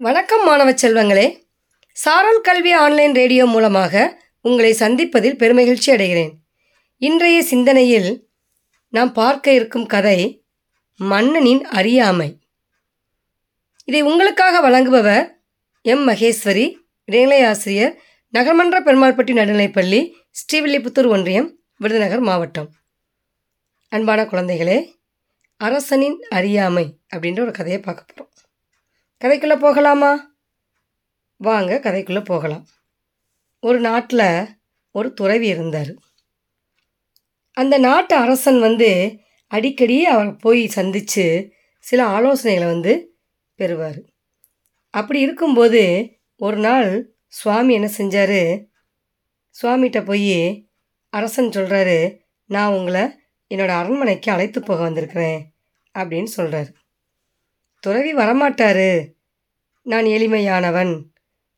வணக்கம் மாணவ செல்வங்களே. சாரல் கல்வி ஆன்லைன் ரேடியோ மூலமாக உங்களை சந்திப்பதில் பெருமகிழ்ச்சி அடைகிறேன். இன்றைய சிந்தனையில் நாம் பார்க்க இருக்கும் கதை மன்னனின் அறியாமை. இதை உங்களுக்காக வழங்குபவர் எம். மகேஸ்வரி இடைநிலை ஆசிரியர் நகர்மன்ற பெருமாள்பட்டி நடுநிலைப்பள்ளி ஸ்ரீவில்லிபுத்தூர் ஒன்றியம் விருதுநகர் மாவட்டம். அன்பான குழந்தைகளே அரசனின் அறியாமை அப்படின்ற ஒரு கதையை பார்க்க போகிறோம் கதைக்குள்ளே போகலாமா? வாங்க கதைக்குள்ளே போகலாம். ஒரு நாட்டில் ஒரு துறவி இருந்தார். அந்த நாட்டு அரசன் வந்து அடிக்கடி அவரை போய் சந்தித்து சில ஆலோசனைகளை வந்து பெறுவார். அப்படி இருக்கும்போது ஒரு நாள் சுவாமி என்ன செஞ்சார்? சுவாமிகிட்ட போய் அரசன் சொல்கிறாரு நான் உங்களை என்னோடய அரண்மனைக்கு அழைத்து போக வந்திருக்கிறேன் அப்படின்னு சொல்கிறார் துறவி வரமாட்டார். நான் எளிமையானவன்.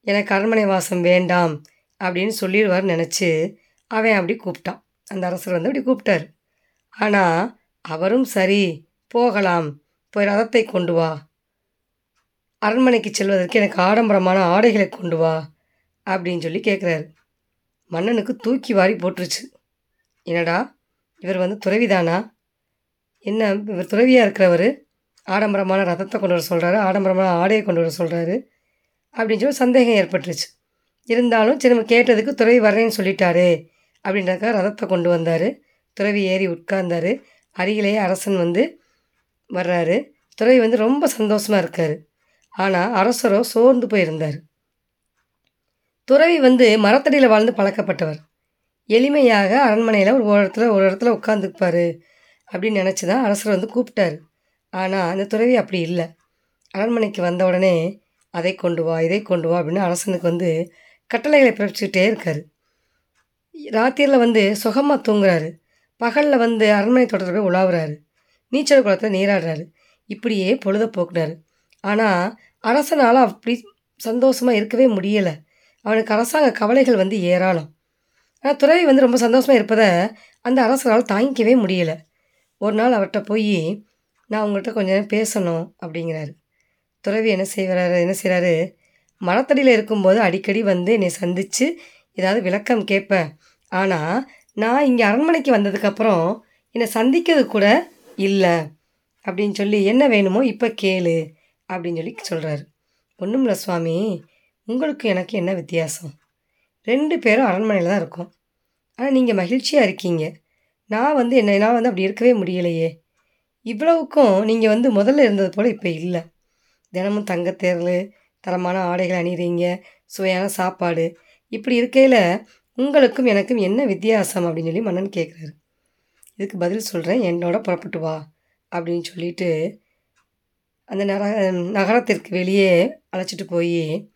எனக்கு அரண்மனை வாசம் வேண்டாம் அப்படின்னு சொல்லிடுவார் நினச்சி அவன் அப்படி கூப்பிட்டான். அந்த அரசர் வந்து அப்படி கூப்பிட்டார். ஆனால் அவரும் சரி போகலாம் போய் ரதத்தை கொண்டு வா. அரண்மனைக்கு செல்வதற்கு எனக்கு ஆடம்பரமான ஆடைகளை கொண்டு வா அப்படின்னு சொல்லி கேட்குறாரு மன்னனுக்கு தூக்கி வாரி போட்டுருச்சு. என்னடா இவர் வந்து துறவிதானா? என்ன இவர் துறவியாக இருக்கிறவர்? ஆடம்பரமான ரதத்தை கொண்டு வர சொல்கிறாரு ஆடம்பரமான ஆடையை கொண்டு வர சொல்கிறாரு அப்படின்னு சொல்லி சந்தேகம் ஏற்பட்டுருச்சு. இருந்தாலும் சரி நம்ம கேட்டதுக்கு துறவி வர்றேன்னு சொல்லிட்டாரு அப்படின்றக்கா ரதத்தை கொண்டு வந்தார். துறவி ஏறி உட்கார்ந்தார். அருகிலேயே அரசன் வந்து வர்றாரு. துறவி வந்து ரொம்ப சந்தோஷமாக இருக்கார். ஆனால் அரசரோ சோர்ந்து போயிருந்தார். துறவி வந்து மரத்தடியில் வாழ்ந்து பழக்கப்பட்டவர். எளிமையாக அரண்மனையில் ஒரு ஒரு இடத்துல ஒரு இடத்துல உட்காந்துப்பார் அப்படின்னு நினச்சி தான் அரசர் வந்து கூப்பிட்டாரு. ஆனால் அந்த துறவி அப்படி இல்லை. அரண்மனைக்கு வந்த உடனே அதை கொண்டு வா இதை கொண்டு வா அப்படின்னு அரசனுக்கு வந்து கட்டளைகளை பிறப்பிச்சுக்கிட்டே இருக்கார். ராத்திரியில் வந்து சுகமாக தூங்குறாரு. பகலில் வந்து அரண்மனை தொடர்பு போய் உலாவுறாரு. நீச்சல் குளத்தில் நீராடுறாரு. இப்படியே பொழுத போக்குனாரு. ஆனால் அரசனால் அப்படி சந்தோஷமாக இருக்கவே முடியலை. அவனுக்கு அரசாங்க கவலைகள் வந்து ஏராளம். ஆனால் துறவி வந்து ரொம்ப சந்தோஷமாக இருப்பதை அந்த அரசரால் தாங்கிக்கவே முடியலை. ஒரு நாள் அவர்கிட்ட போய் நான் உங்கள்கிட்ட கொஞ்சம் நேரம் பேசணும் அப்படிங்கிறாரு. துறவி என்ன செய்கிறாரு என்ன செய்கிறாரு மரத்தடியில் இருக்கும்போது அடிக்கடி வந்து என்னை சந்தித்து ஏதாவது விளக்கம் கேட்பேன் ஆனால் நான் இங்கே அரண்மனைக்கு வந்ததுக்கப்புறம் என்னை சந்திக்கிறது கூட இல்லை. அப்படின்னு சொல்லி என்ன வேணுமோ இப்போ கேளு அப்படின்னு சொல்லி சொல்கிறாரு ஒன்றும் இல்லை சுவாமி உங்களுக்கு எனக்கு என்ன வித்தியாசம்? ரெண்டு பேரும் அரண்மனையில் தான் இருக்கோம். ஆனால் நீங்கள் மகிழ்ச்சியாக இருக்கீங்க. நான் வந்து என்ன நான் வந்து அப்படி இருக்கவே முடியலையே. இவ்வளவுக்கும் நீங்கள் வந்து முதல்ல இருந்தது போல் இப்போ இல்லை. தினமும் தங்கத்தேர்வு தரமான ஆடைகள் அணிகிறீங்க சுவையான சாப்பாடு. இப்படி இருக்கையில் உங்களுக்கும் எனக்கும் என்ன வித்தியாசம் அப்படின்னு சொல்லி மன்னன் கேட்குறாரு இதுக்கு பதில் சொல்கிறேன் என்னோட புறப்பட்டு வா அப்படின்னு சொல்லிட்டு அந்த நர நகரத்திற்கு வெளியே அழைச்சிட்டு போய்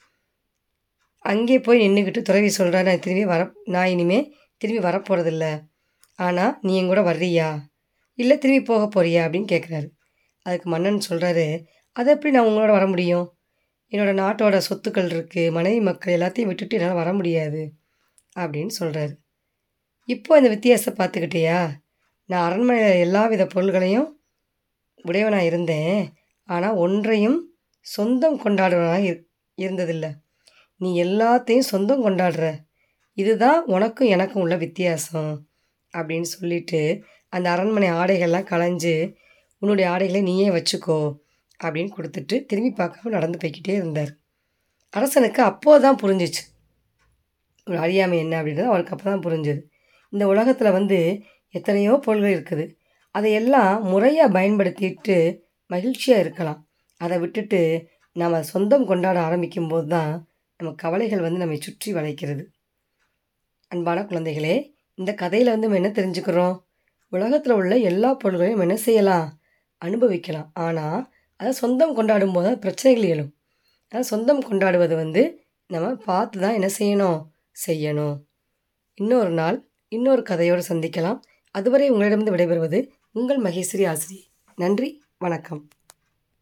அங்கே போய் நின்றுக்கிட்டு துறவி சொல்கிறா நான் திரும்பி வர நான் இனிமேல் திரும்பி வரப்போகிறதில்ல ஆனால் நீ என் கூட வர்றியா? இல்லை திரும்பி போக போறியா? அப்படின்னு கேட்குறாரு அதுக்கு மன்னன் சொல்கிறாரு அதை எப்படி நான் உங்களோட வர முடியும்? என்னோடய நாட்டோட சொத்துக்கள் இருக்குது மனைவி மக்கள் எல்லாத்தையும் விட்டுட்டு என்னால் வர முடியாது அப்படின்னு சொல்கிறாரு இப்போ இந்த வித்தியாசம் பார்த்துக்கிட்டியா? நான் அரண்மனையில் எல்லா வித பொருள்களையும் உடையவனாக இருந்தேன் ஆனால் ஒன்றையும் சொந்தம் கொண்டாடுவனாக இரு இருந்ததில்லை. நீ எல்லாத்தையும் சொந்தம் கொண்டாடுற. இதுதான் உனக்கும் எனக்கும் உள்ள வித்தியாசம் அப்படின்னு சொல்லிட்டு அந்த அரண்மனை ஆடைகள்லாம் களைஞ்சு உன்னுடைய ஆடைகளை நீயே வச்சுக்கோ அப்படின்னு கொடுத்துட்டு திரும்பி பார்க்காம நடந்து போய்கிட்டே இருந்தார். அரசனுக்கு அப்போது தான் புரிஞ்சிச்சு. ஒரு அறியாமை என்ன அப்படின்றது அவருக்கு அப்போ தான் புரிஞ்சுது. இந்த உலகத்தில் வந்து எத்தனையோ பொருள்கள் இருக்குது. அதையெல்லாம் முறையாக பயன்படுத்திட்டு மகிழ்ச்சியாக இருக்கலாம். அதை விட்டுட்டு நம்ம சொந்தம் கொண்டாட ஆரம்பிக்கும் போது தான் நம்ம கவலைகள் வந்து நம்மை சுற்றி வளைக்கிறது. அன்பான குழந்தைகளே இந்த கதையில் வந்து நம்ம என்ன தெரிஞ்சுக்கிறோம்? உலகத்தில் உள்ள எல்லா பொருள்களையும் என்ன செய்யலாம்? அனுபவிக்கலாம். ஆனால் அதை சொந்தம் கொண்டாடும் போது பிரச்சனைகள் எழும். அதை சொந்தம் கொண்டாடுவது வந்து நம்ம பார்த்து தான் என்ன செய்யணும்? செய்யணும். இன்னொரு நாள் இன்னொரு கதையோடு சந்திக்கலாம். அதுவரை உங்களிடமிருந்து விடைபெறுவது உங்கள் மகேஸ்வரி ஆசிரியர் நன்றி வணக்கம்.